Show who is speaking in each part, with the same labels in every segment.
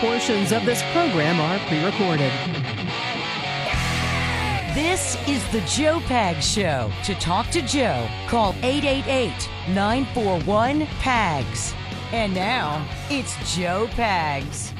Speaker 1: portions of this program are pre recorded.
Speaker 2: This is the Joe Pags Show. To talk to Joe, call 888 941 PAGS. And now, it's Joe Pags.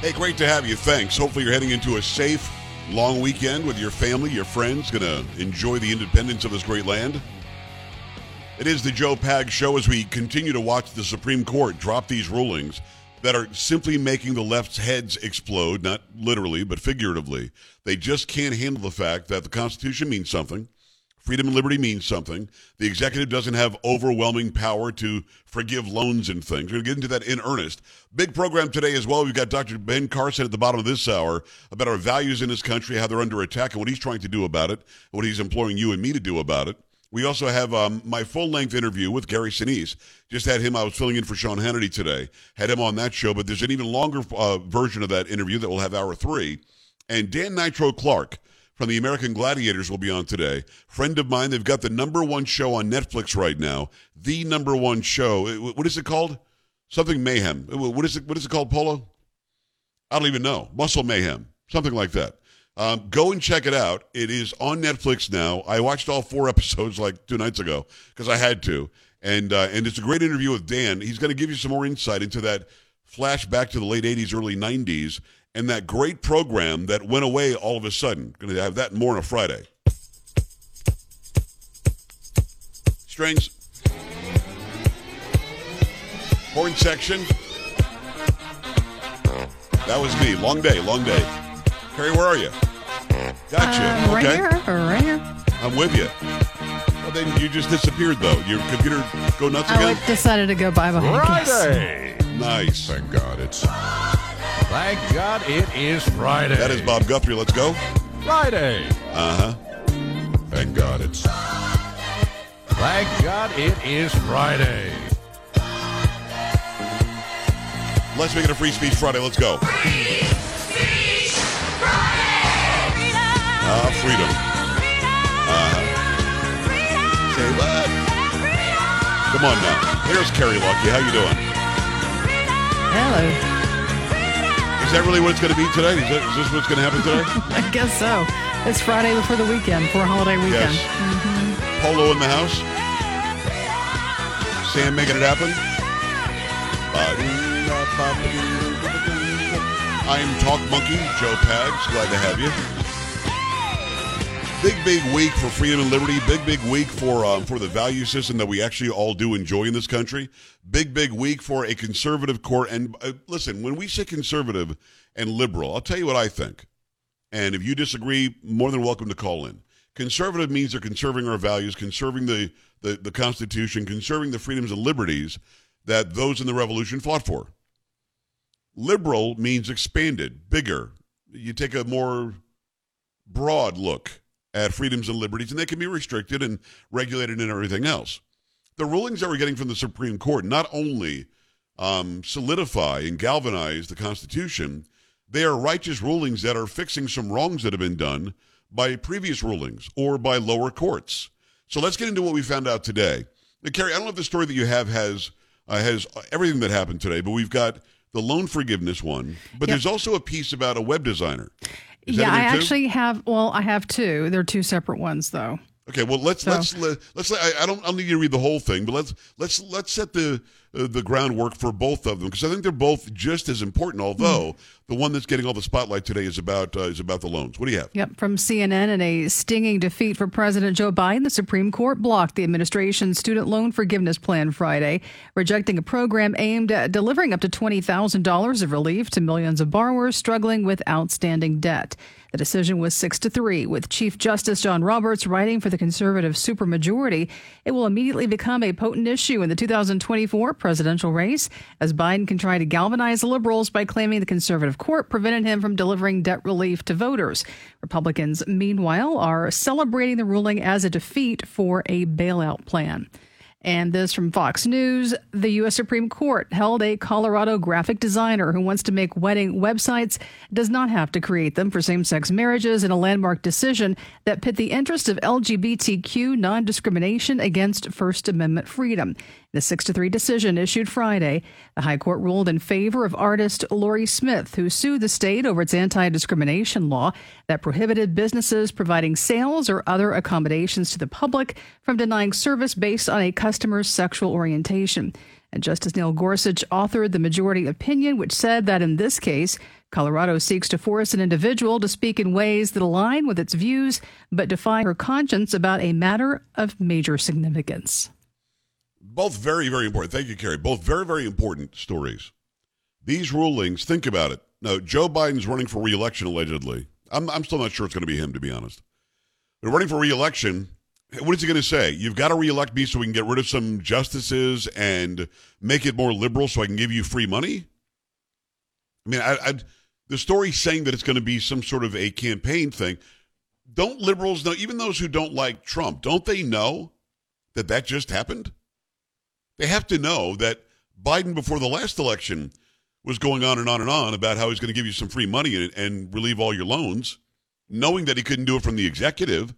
Speaker 3: Hey, great to have you. Thanks. Hopefully, you're heading into a safe, long weekend with your family, your friends, going to enjoy the independence of this great land. It is the Joe Pags Show as we continue to watch the Supreme Court drop these rulings that are simply making the left's heads explode, not literally, but figuratively. They just can't handle the fact that the Constitution means something. Freedom and liberty means something. The executive doesn't have overwhelming power to forgive loans and things. We're going to get into that in earnest. Big program today as well. We've got Dr. Ben Carson at the bottom of this hour about our values in this country, how they're under attack, and what he's trying to do about it, what he's imploring you and me to do about it. We also have um, my full length interview with Gary Sinise. Just had him. I was filling in for Sean Hannity today. Had him on that show, but there's an even longer uh, version of that interview that will have hour three. And Dan Nitro Clark from the American Gladiators will be on today. Friend of mine. They've got the number one show on Netflix right now. The number one show. What is it called? Something Mayhem. What is it? What is it called, Polo? I don't even know. Muscle Mayhem. Something like that. Um, go and check it out. It is on Netflix now. I watched all four episodes like two nights ago because I had to, and uh, and it's a great interview with Dan. He's going to give you some more insight into that flashback to the late '80s, early '90s, and that great program that went away all of a sudden. Going to have that more on a Friday. Strings. Horn section. That was me. Long day, long day. Carrie, where are you? Gotcha.
Speaker 4: Uh, right
Speaker 3: okay.
Speaker 4: here, right here.
Speaker 3: I'm with you. Well, then you just disappeared, though. Your computer go nuts
Speaker 4: Oh,
Speaker 3: again?
Speaker 4: it decided to go bye bye.
Speaker 5: Friday.
Speaker 3: Nice.
Speaker 5: Thank God it's. Thank God it is Friday.
Speaker 3: That is Bob Guthrie. Let's go.
Speaker 5: Friday.
Speaker 3: Uh huh.
Speaker 5: Thank God it's. Thank God it is Friday.
Speaker 3: Let's make it a free speech Friday. Let's go. Ah, freedom. Uh-huh. Say what? Come on now. There's Carrie Lucky. How you doing?
Speaker 4: Hello.
Speaker 3: Is that really what it's going to be today? Is, that, is this what's going to happen today?
Speaker 4: I guess so. It's Friday before the weekend, for a holiday weekend.
Speaker 3: Yes. Polo in the house. Sam making it happen. I am Talk Monkey, Joe Pags. Glad to have you. Big, big week for freedom and liberty. Big, big week for um, for the value system that we actually all do enjoy in this country. Big, big week for a conservative court. And uh, listen, when we say conservative and liberal, I'll tell you what I think. And if you disagree, more than welcome to call in. Conservative means they're conserving our values, conserving the, the, the Constitution, conserving the freedoms and liberties that those in the revolution fought for. Liberal means expanded, bigger. You take a more broad look at freedoms and liberties, and they can be restricted and regulated and everything else. The rulings that we're getting from the Supreme Court not only um, solidify and galvanize the Constitution, they are righteous rulings that are fixing some wrongs that have been done by previous rulings or by lower courts. So let's get into what we found out today. Now, Carrie, I don't know if the story that you have has uh, has everything that happened today, but we've got the loan forgiveness one, but
Speaker 4: Yep.
Speaker 3: there's also a piece about a web designer. Is
Speaker 4: yeah, I actually have. Well, I have two. They're two separate ones, though.
Speaker 3: Okay, well let's
Speaker 4: So-
Speaker 3: let's let, let's I, I don't I don't need you to read the whole thing, but let's let's let's set the the groundwork for both of them because I think they're both just as important. Although
Speaker 4: Hmm.
Speaker 3: the one that's getting all the spotlight today is about uh, is about the loans. What do you have?
Speaker 4: Yep, from CNN in a stinging defeat for President Joe Biden, the Supreme Court blocked the administration's student loan forgiveness plan Friday, rejecting a program aimed at delivering up to $20,000 of relief to millions of borrowers struggling with outstanding debt. The decision was 6 to 3, with Chief Justice John Roberts writing for the conservative supermajority. It will immediately become a potent issue in the 2024 presidential race as Biden can try to galvanize liberals by claiming the conservative court prevented him from delivering debt relief to voters. Republicans, meanwhile, are celebrating the ruling as a defeat for a bailout plan. And this from Fox News. The U.S. Supreme Court held a Colorado graphic designer who wants to make wedding websites does not have to create them for same sex marriages in a landmark decision that pit the interest of LGBTQ non discrimination against First Amendment freedom. A 6 to 3 decision issued Friday, the High Court ruled in favor of artist Lorie Smith, who sued the state over its anti discrimination law that prohibited businesses providing sales or other accommodations to the public from denying service based on a customer's sexual orientation. And Justice Neil Gorsuch authored the majority opinion, which said that in this case, Colorado seeks to force an individual to speak in ways that align with its views, but defy her conscience about a matter of major significance.
Speaker 3: Both very, very important. Thank you, Carrie. Both very, very important stories. These rulings, think about it. Now, Joe Biden's running for reelection, allegedly. I'm, I'm still not sure it's going to be him, to be honest. But running for reelection, what is he going to say? You've got to reelect me so we can get rid of some justices and make it more liberal so I can give you free money? I mean, I, I, the story saying that it's going to be some sort of a campaign thing. Don't liberals know, even those who don't like Trump, don't they know that that just happened? They have to know that Biden, before the last election, was going on and on and on about how he's going to give you some free money and, and relieve all your loans, knowing that he couldn't do it from the executive.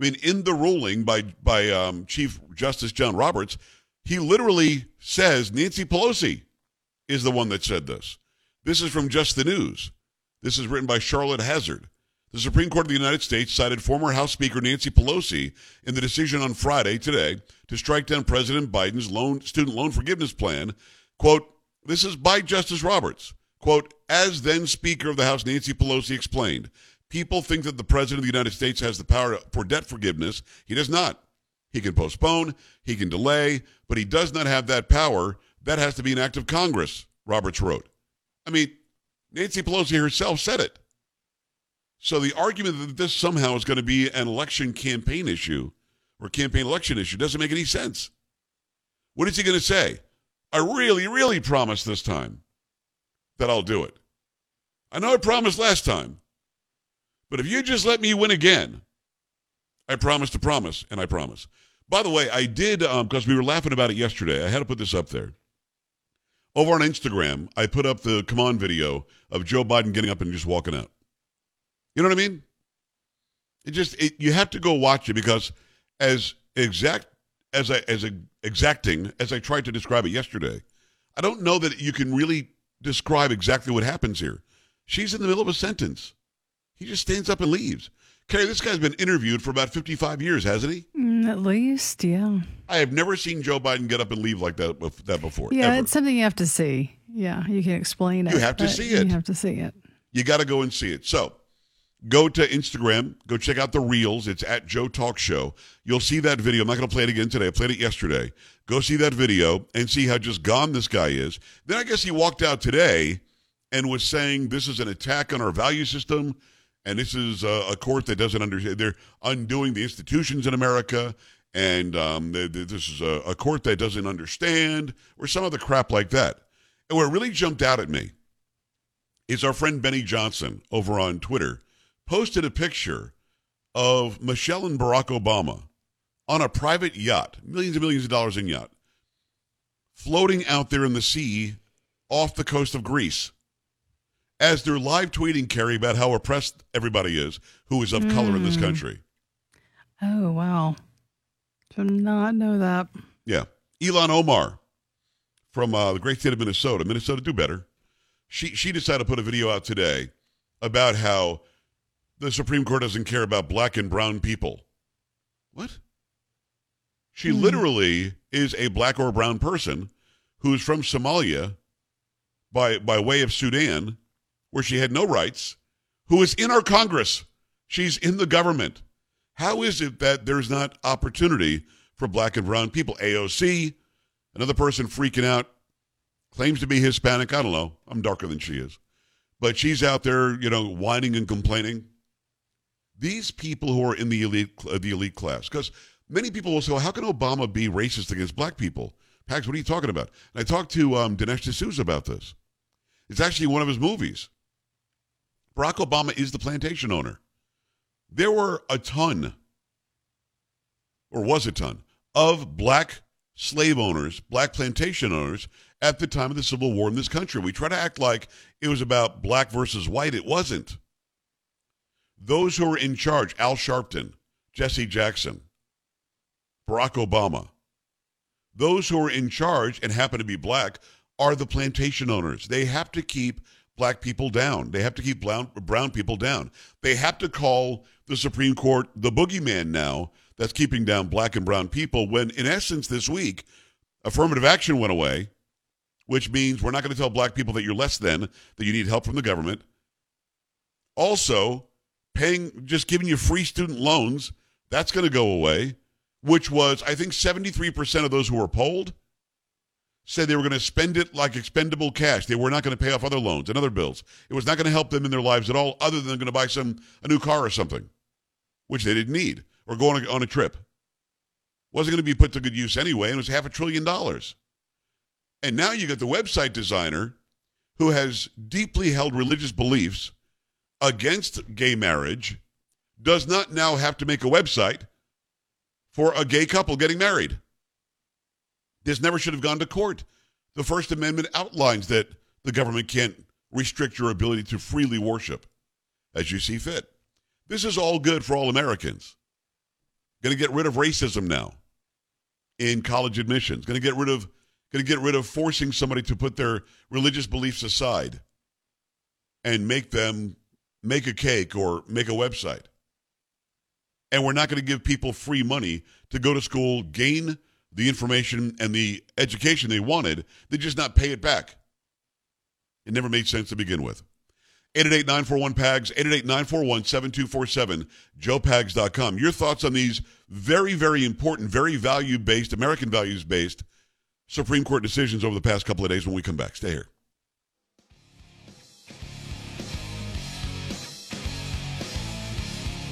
Speaker 3: I mean, in the ruling by by um, Chief Justice John Roberts, he literally says Nancy Pelosi is the one that said this. This is from Just the News. This is written by Charlotte Hazard. The Supreme Court of the United States cited former House Speaker Nancy Pelosi in the decision on Friday today to strike down President Biden's loan, student loan forgiveness plan. Quote, this is by Justice Roberts. Quote, as then Speaker of the House, Nancy Pelosi explained, people think that the President of the United States has the power for debt forgiveness. He does not. He can postpone, he can delay, but he does not have that power. That has to be an act of Congress, Roberts wrote. I mean, Nancy Pelosi herself said it. So the argument that this somehow is going to be an election campaign issue or campaign election issue doesn't make any sense. What is he going to say? I really, really promise this time that I'll do it. I know I promised last time, but if you just let me win again, I promise to promise, and I promise. By the way, I did, because um, we were laughing about it yesterday, I had to put this up there. Over on Instagram, I put up the come on video of Joe Biden getting up and just walking out. You know what I mean? It just it, you have to go watch it because as exact as I, as exacting as I tried to describe it yesterday, I don't know that you can really describe exactly what happens here. She's in the middle of a sentence. He just stands up and leaves. Carrie, this guy's been interviewed for about 55 years, hasn't he?
Speaker 4: Mm, at least, yeah.
Speaker 3: I have never seen Joe Biden get up and leave like that, that before.
Speaker 4: Yeah,
Speaker 3: ever.
Speaker 4: it's something you have to see. Yeah, you can explain it.
Speaker 3: You have to see it.
Speaker 4: You have to see it.
Speaker 3: You got to go and see it. So go to Instagram, go check out the reels. It's at Joe Talk Show. You'll see that video. I'm not going to play it again today. I played it yesterday. Go see that video and see how just gone this guy is. Then I guess he walked out today and was saying this is an attack on our value system and this is a, a court that doesn't understand. They're undoing the institutions in America. And um, this is a, a court that doesn't understand, or some other crap like that. And what really jumped out at me is our friend Benny Johnson over on Twitter posted a picture of Michelle and Barack Obama on a private yacht, millions and millions of dollars in yacht, floating out there in the sea off the coast of Greece. As they're live tweeting, Carrie, about how oppressed everybody is who is of mm. color in this hmm. country.
Speaker 4: Oh, wow. Did not know that.
Speaker 3: Yeah. Ilhan Omar from uh, the great state of Minnesota, Minnesota do better. She, she decided to put a video out today about how the Supreme Court doesn't care about black and brown people. What? She mm. literally is a black or brown person who's from Somalia by by way of Sudan, where she had no rights, who is in our Congress. She's in the government. How is it that there's not opportunity for black and brown people? AOC, another person freaking out, claims to be Hispanic. I don't know. I'm darker than she is. But she's out there, you know, whining and complaining these people who are in the elite uh, the elite class because many people will say well, how can obama be racist against black people Pags what are you talking about and i talked to um, dinesh d'souza about this it's actually one of his movies barack obama is the plantation owner there were a ton or was a ton of black slave owners, black plantation owners at the time of the Civil War in this country. We try to act like it was about black versus white. It wasn't. Those who are in charge, Al Sharpton, Jesse Jackson, Barack Obama, those who are in charge and happen to be black are the plantation owners. They have to keep black people down. They have to keep brown, brown people down. They have to call the Supreme Court the boogeyman now that's keeping down black and brown people when, in essence, this week, affirmative action went away, which means we're not going to tell black people that you're less than, that you need help from the government. Also, paying, just giving you free student loans, that's going to go away, which was, I think, 73% of those who were polled said they were going to spend it like expendable cash. They were not going to pay off other loans and other bills. It was not going to help them in their lives at all, other than going to buy some a new car or something, which they didn't need, or go on a, on a trip. Wasn't going to be put to good use anyway, and it was half a trillion dollars. And now you got the website designer who has deeply held religious beliefs against gay marriage, does not now have to make a website for a gay couple getting married. This never should have gone to court. The First Amendment outlines that the government can't restrict your ability to freely worship as you see fit. This is all good for all Americans. Going to get rid of racism now in college admissions. Going to get rid of going to get rid of forcing somebody to put their religious beliefs aside and make them make a cake or make a website. And we're not going to give people free money to go to school, gain the information and the education they wanted, they just not pay it back. It never made sense to begin with. 888-941-PAGS, 888-941-7247, joepags.com. Your thoughts on these very, very important, very value-based, American values-based Supreme Court decisions over the past couple of days when we come back. Stay here.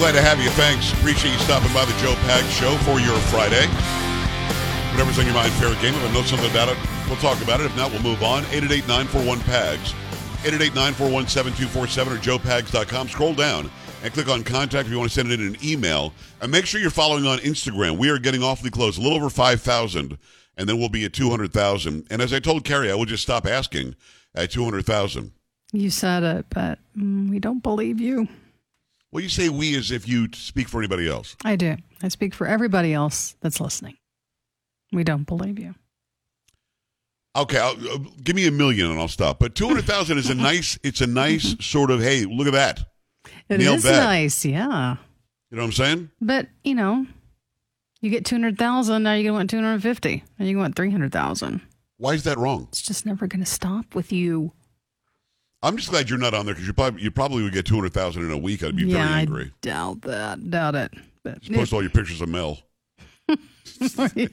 Speaker 3: Glad to have you. Thanks. Appreciate you stopping by the Joe Pag Show for your Friday. Whatever's on your mind, fair game. If I know something about it, we'll talk about it. If not, we'll move on. 888-941-PAGS. 888-941-7247 or joepags.com. Scroll down and click on contact if you want to send it in an email. And make sure you're following on Instagram. We are getting awfully close, a little over 5,000, and then we'll be at 200,000. And as I told Carrie, I will just stop asking at 200,000.
Speaker 4: You said it, but mm, we don't believe you.
Speaker 3: Well, you say we as if you speak for anybody else.
Speaker 4: I do. I speak for everybody else that's listening. We don't believe you.
Speaker 3: Okay, I'll, uh, give me a million and I'll stop. But 200,000 is a nice, it's a nice sort of, hey, look at that.
Speaker 4: It is
Speaker 3: Nailed that.
Speaker 4: nice, yeah.
Speaker 3: You know what I'm saying?
Speaker 4: But, you know, you get 200,000, now you're going to want 250, and you want 300,000.
Speaker 3: Why is that wrong?
Speaker 4: It's just never going to stop with you.
Speaker 3: I'm just glad you're not on there because you probably you probably would get 200,000 in a week. I'd be
Speaker 4: yeah,
Speaker 3: very angry.
Speaker 4: I doubt that. Doubt it. But
Speaker 3: Just post all your pictures of Mel.
Speaker 4: yeah,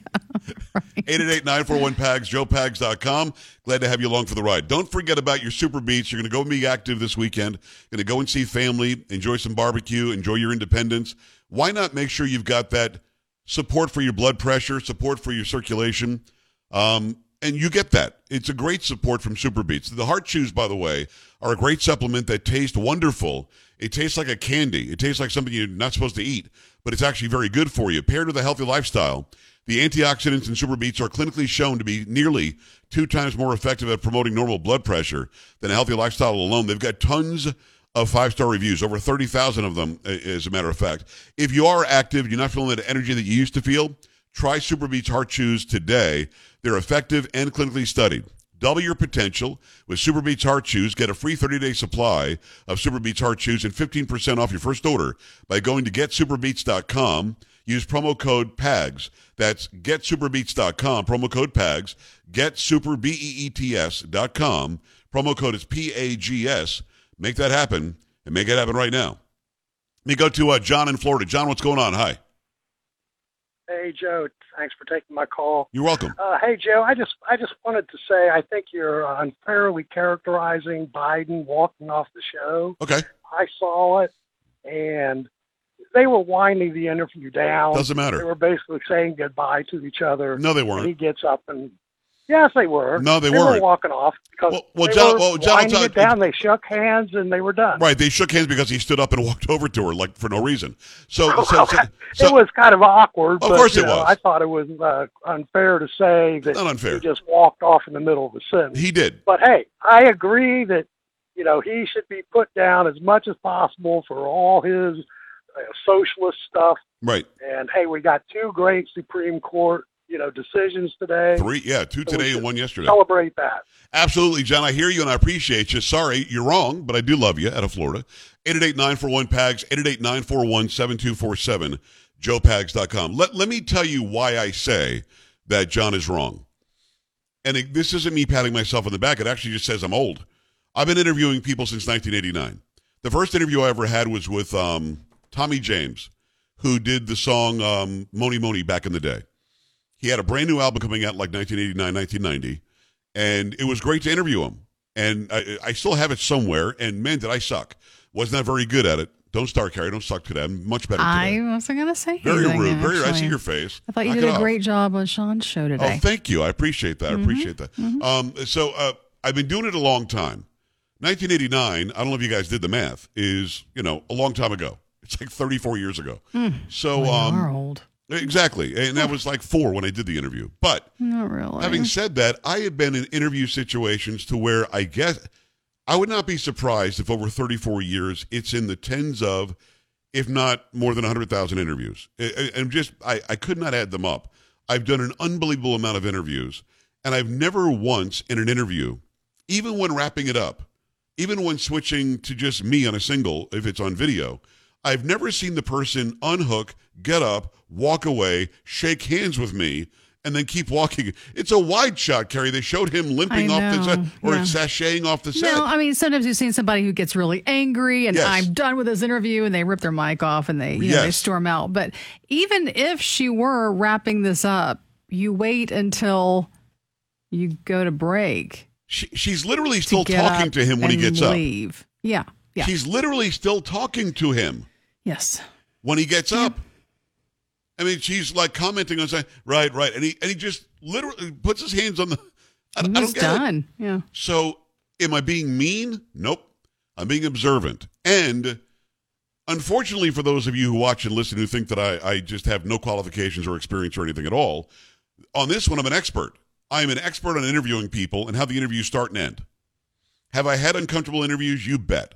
Speaker 4: right.
Speaker 3: 888-941-PAGS, joepags.com. Glad to have you along for the ride. Don't forget about your SuperBeets. You're going to go be active this weekend. Going to go and see family, enjoy some barbecue, enjoy your independence. Why not make sure you've got that support for your blood pressure, support for your circulation, um, and you get that. It's a great support from SuperBeets. The Heart Chews, by the way, are a great supplement that taste wonderful. It tastes like a candy. It tastes like something you're not supposed to eat, but it's actually very good for you. Paired with a healthy lifestyle, the antioxidants in SuperBeets are clinically shown to be nearly two times more effective at promoting normal blood pressure than a healthy lifestyle alone. They've got tons of five star reviews, over 30,000 of them, as a matter of fact. If you are active, you're not feeling that energy that you used to feel, try SuperBeets Heart Chews today. They're effective and clinically studied. Double your potential with SuperBeets Heart Chews. Get a free 30-day supply of SuperBeets Heart Chews and 15% off your first order by going to getsuperbeets.com. Use promo code PAGS. That's getsuperbeets.com. Promo code PAGS. Getsuperbeets.com. Promo code is P-A-G-S. Make that happen and make it happen right now. Let me go to uh, John in Florida. John, what's going on? Hi.
Speaker 6: Hey Joe, thanks for taking my call.
Speaker 3: You're welcome.
Speaker 6: Uh, hey Joe, I just I just wanted to say I think you're unfairly characterizing Biden walking off the show.
Speaker 3: Okay.
Speaker 6: I saw it, and they were winding the interview down.
Speaker 3: Doesn't matter.
Speaker 6: They were basically saying goodbye to each other.
Speaker 3: No, they
Speaker 6: weren't. He gets up and yes, they were.
Speaker 3: No, they
Speaker 6: were
Speaker 3: weren't.
Speaker 6: walking off because
Speaker 3: Well- well,
Speaker 6: they
Speaker 3: John-
Speaker 6: were
Speaker 3: well, John, tell-
Speaker 6: it down. They shook hands and they were done.
Speaker 3: Right. They shook hands because he stood up and walked over to her, like for no reason. So, so,
Speaker 6: Well,
Speaker 3: so,
Speaker 6: it was kind of awkward.
Speaker 3: Of
Speaker 6: but,
Speaker 3: course it
Speaker 6: know,
Speaker 3: was.
Speaker 6: I thought it was uh, unfair to say that
Speaker 3: Not unfair.
Speaker 6: he just walked off in the middle of a sentence.
Speaker 3: he did.
Speaker 6: But hey, I agree that you know he should be put down as much as possible for all his uh, socialist stuff.
Speaker 3: Right.
Speaker 6: And hey, we got two great Supreme Court you know decisions today.
Speaker 3: Three. Yeah. Two
Speaker 6: So
Speaker 3: today and one yesterday.
Speaker 6: Celebrate that.
Speaker 3: Absolutely, John. I hear you and I appreciate you. Sorry, you're wrong, but I do love you out of Florida. 888-941-PAGS, 888-941-7247, joepags.com. Let, let me tell you why I say that John is wrong. And it, this isn't me patting myself on the back. It actually just says I'm old. I've been interviewing people since 1989. The first interview I ever had was with um, Tommy James, who did the song um, Mony Mony back in the day. He had a brand new album coming out like 1989, 1990 and it was great to interview him. And I, I still have it somewhere. And man, did I suck! Was not that very good at it. Don't start, Carrie. Don't suck today. I'm much better
Speaker 4: I wasn't going to say
Speaker 3: Very
Speaker 4: anything,
Speaker 3: rude. Very. I see your face.
Speaker 4: I thought you
Speaker 3: Knock
Speaker 4: did
Speaker 3: it
Speaker 4: a
Speaker 3: off.
Speaker 4: great job on Sean's show today.
Speaker 3: Oh, thank you. I appreciate that. I appreciate that.
Speaker 4: Mm-hmm.
Speaker 3: Um, so uh, I've been doing it a long time. 1989. I don't know if you guys did the math. Is you know a long time ago. It's like 34 years ago. So
Speaker 4: Hmm. you
Speaker 3: um,
Speaker 4: are old.
Speaker 3: Exactly, and that was like four when I did the interview. But
Speaker 4: Not really.
Speaker 3: Having said that, I have been in interview situations to where I guess I would not be surprised if over 34 years it's in the tens of, if not more than 100,000 interviews. And just, I, I could not add them up. I've done an unbelievable amount of interviews, and I've never once in an interview, even when wrapping it up, even when switching to just me on a single, if it's on video, I've never seen the person unhook, get up, walk away, shake hands with me, and then keep walking. It's a wide shot, Carrie. They showed him limping off the set or
Speaker 4: yeah.
Speaker 3: sashaying off the set.
Speaker 4: No, I mean sometimes you've seen somebody who gets really angry and
Speaker 3: Yes.
Speaker 4: I'm done with this interview and they rip their mic off and they you know they storm out. But even if she were wrapping this up, you wait until you go to break.
Speaker 3: she, she's literally still talking to him when he gets up.
Speaker 4: leave. Yeah. Yeah.
Speaker 3: She's literally still talking to him
Speaker 4: yes.
Speaker 3: when he gets up. I mean, she's like commenting on saying, right, right. And he, and he just literally puts his hands on the. I,
Speaker 4: He
Speaker 3: I don't get it.
Speaker 4: done. Yeah.
Speaker 3: So, am I being mean? Nope. I'm being observant. And unfortunately, for those of you who watch and listen who think that I, I just have no qualifications or experience or anything at all, on this one, I'm an expert. I am an expert on interviewing people and how the interviews start and end. Have I had uncomfortable interviews? You bet.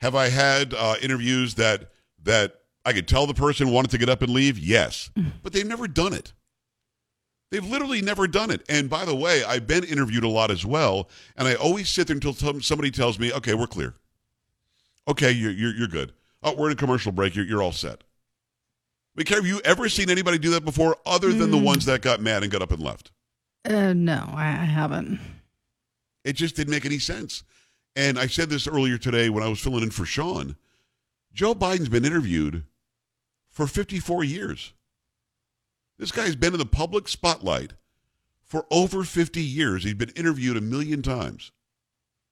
Speaker 3: Have I had uh, interviews that that I could tell the person wanted to get up and leave? Yes, but they've never done it. They've literally never done it. And by the way, I've been interviewed a lot as well, and I always sit there until some- somebody tells me, "Okay, we're clear. Okay, you're you're, you're good. Oh, we're in a commercial break. You're you're all set." But have you ever seen anybody do that before, other than the ones that got mad and got up and left?
Speaker 4: Uh, no, I haven't.
Speaker 3: It just didn't make any sense. And I said this earlier today when I was filling in for Sean. Joe Biden's been interviewed for 54 years. This guy's been in the public spotlight for over 50 years. He's been interviewed a million times.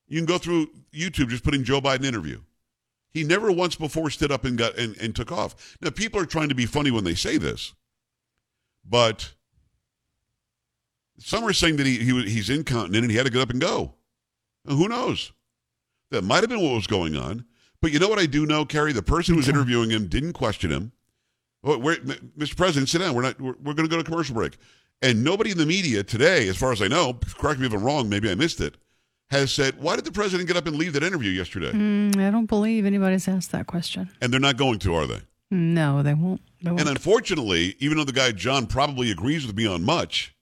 Speaker 3: You can go through YouTube just putting Joe Biden interview. He never once before stood up and got and, and took off. Now people are trying to be funny when they say this, but some are saying that he, he he's incontinent and he had to get up and go. Now, who knows? That might have been what was going on. But you know what I do know, Carrie? The person who was interviewing him didn't question him. Oh, Mr. President, sit down. We're not. We're, we're going to go to commercial break. And nobody in the media today, as far as I know, correct me if I'm wrong. Maybe I missed it. Has said, why did the president get up and leave that interview yesterday?
Speaker 4: Mm, I don't believe anybody's asked that question.
Speaker 3: And they're not going to, are they?
Speaker 4: No, they won't. They won't.
Speaker 3: And unfortunately, even though the guy John probably agrees with me on much,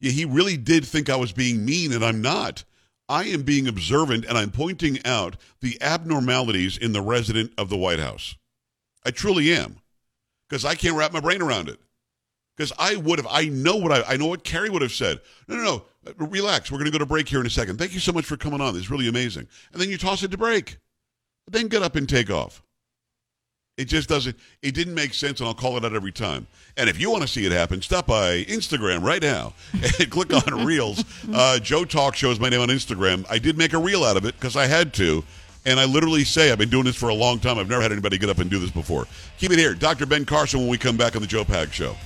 Speaker 3: yeah, he really did think I was being mean, and I'm not. I am being observant, and I'm pointing out the abnormalities in the resident of the White House. I truly am, because I can't wrap my brain around it. Because I would have, I know what I, I know what Carrie would have said. No, no, no, uh, relax. We're going to go to break here in a second. Thank you so much for coming on. This is really amazing. And then you toss it to break. Then get up and take off. It just doesn't. It didn't make sense, and I'll call it out every time. And if you want to see it happen, stop by Instagram right now and click on Reels. Uh, Joe Talk Show is my name on Instagram. I did make a reel out of it because I had to. And I literally say I've been doing this for a long time. I've never had anybody get up and do this before. Keep it here. Dr. Ben Carson when we come back on the Joe Pag Show.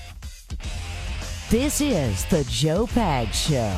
Speaker 2: This is the Joe Pag Show.